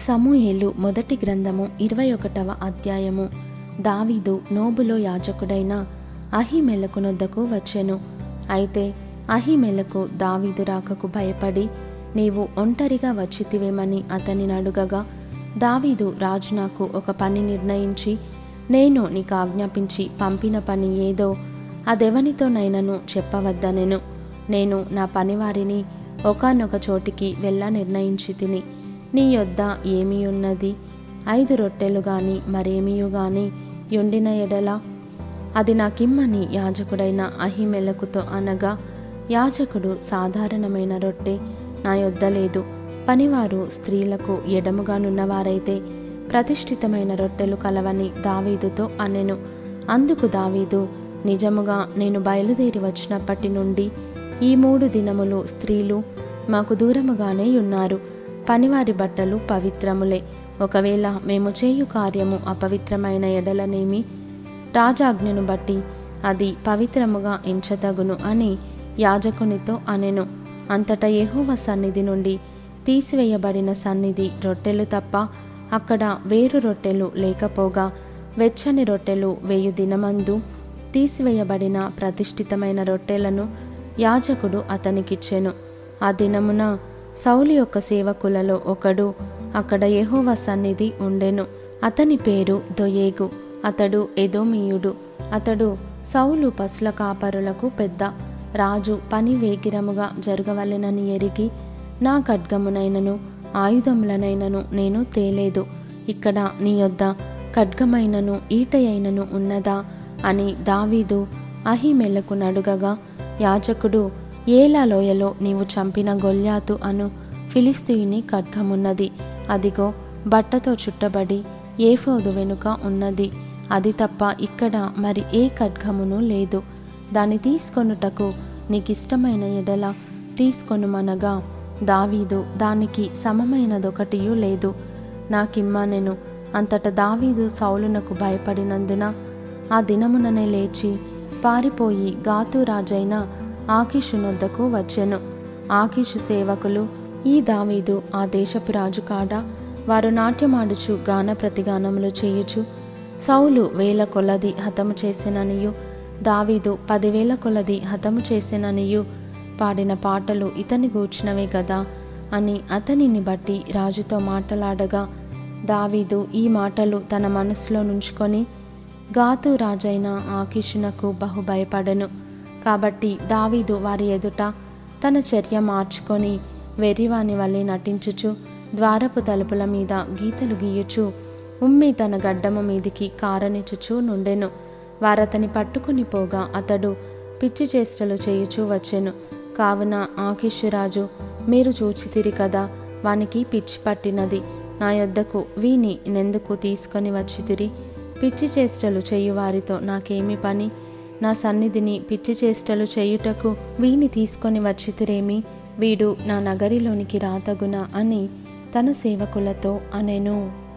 సమూహేలు మొదటి గ్రంథము ఇరవై ఒకటవ అధ్యాయము. దావీదు నోబులో యాజకుడైన అహిమెలకు నొద్దకు వచ్చెను. అయితే అహిమెలకు దావీదు రాకకు భయపడి నీవు ఒంటరిగా వచ్చితివేమని అతనిని అడుగగా దావీదు రాజు నాకు ఒక పని నిర్ణయించి నేను నీకు ఆజ్ఞాపించి పంపిన పని ఏదో అదెవనితోనైనను చెప్పవద్దనెను. నేను నా పనివారిని ఒకనొక చోటికి వెళ్ళ నిర్ణయించి తిని నీ యొద్ద ఏమి ఉన్నది? ఐదు రొట్టెలు గాని మరేమియు గాని ఎండిన ఎడల? అది నాకిమ్మని యాజకుడైన అహిమెలకుతో అనగా యాజకుడు సాధారణమైన రొట్టె నా యొద్ద లేదు. పనివారు స్త్రీలకు ఎడముగానున్నవారైతే ప్రతిష్ఠితమైన రొట్టెలు కలవని దావీదుతో అనెను. అందుకు దావీదు నిజముగా నేను బయలుదేరి వచ్చినప్పటి నుండి ఈ మూడు దినములు స్త్రీలు మాకు దూరముగానే ఉన్నారు. పనివారి బట్టలు పవిత్రములే. ఒకవేళ మేము చేయు కార్యము అపవిత్రమైన ఎడలనేమి రాజాజ్ఞను బట్టి అది పవిత్రముగా ఎంచతగును అని యాజకునితో అనెను. అంతటా యహూవ సన్నిధి నుండి తీసివేయబడిన సన్నిధి రొట్టెలు తప్ప అక్కడ వేరు రొట్టెలు లేకపోగా వెచ్చని రొట్టెలు వేయు దినమందు తీసివేయబడిన ప్రతిష్ఠితమైన రొట్టెలను యాజకుడు అతనికిచ్చెను. ఆ దినమున సౌలి యొక్క సేవకులలో ఒకడు అక్కడ యహోవా సన్నిధి ఉండెను. అతని పేరు దొయేగు. అతడు ఎదోమియుడు. అతడు సౌలు పశుల కాపరులకు పెద్ద. రాజు పని వేగిరముగా జరగవలెనని ఎరిగి నా ఖడ్గమునైనను ఆయుధములనైనను నేను తేలేదు. ఇక్కడ నీ యొద్ద ఖడ్గమైనను ఈటయైనను ఉన్నదా? అని దావీదు అహిమెలకు నడుగగా యాజకుడు ఏలా లోయలో నీవు చంపిన గొల్యాతు అను ఫిలిస్తీని ఖడ్గమున్నది. అదిగో బట్టతో చుట్టబడి ఏఫోదు వెనుక ఉన్నది. అది తప్ప ఇక్కడ మరి ఏ ఖడ్గమును లేదు. దాన్ని తీసుకొనుటకు నీకిష్టమైన ఎడల తీసుకొనుమనగా దావీదు దానికి సమమైనదొకటియూ లేదు. నాకిమ్మనెను అంతట దావీదు సౌలునకు భయపడినందున ఆ దినముననే లేచి పారిపోయి గాతు రాజైన ఆకిషునొద్దకు వచ్చెను. ఆకిషు సేవకులు ఈ దావీదు ఆ దేశపు రాజు కాడా? వారు నాట్యమాడుచు గాన ప్రతిగానములు చేయుచు. సౌలు వేల కొలది హతము చేసిననియు. దావీదు పదివేల కొలది హతము చేసిననియు. పాడిన పాటలు ఇతని గూర్చినవే కదా అని అతనిని బట్టి రాజుతో మాట్లాడగా దావీదు ఈ మాటలు తన మనసులో నుంచుకొని గాతు రాజైన ఆకిషునకు బహు భయపడెను. కాబట్టి దావీదు వారి ఎదుట తన చర్య మార్చుకొని వెర్రివాని వల్లే నటించుచు ద్వారపు తలుపుల మీద గీతలు గీయుచు ఉమ్మి తన గడ్డము మీదికి కారనిచుచూ నుండెను. వారతని పట్టుకుని పోగా అతడు పిచ్చి చేష్టలు చేయుచూ వచ్చెను. కావున ఆకిషురాజు మీరు చూచితిరి కదా వానికి పిచ్చి పట్టినది. నా యొద్దకు వీని నెందుకు తీసుకొని వచ్చితిరి. పిచ్చి చేష్టలు చేయువారితో నాకేమి పని? నా సన్నిధిని పిచ్చి చేష్టలు చేయుటకు వీని తీసుకొని వచ్చితిరేమి? వీడు నా నగరిలోనికి రాతగున అని తన సేవకులతో అనెను.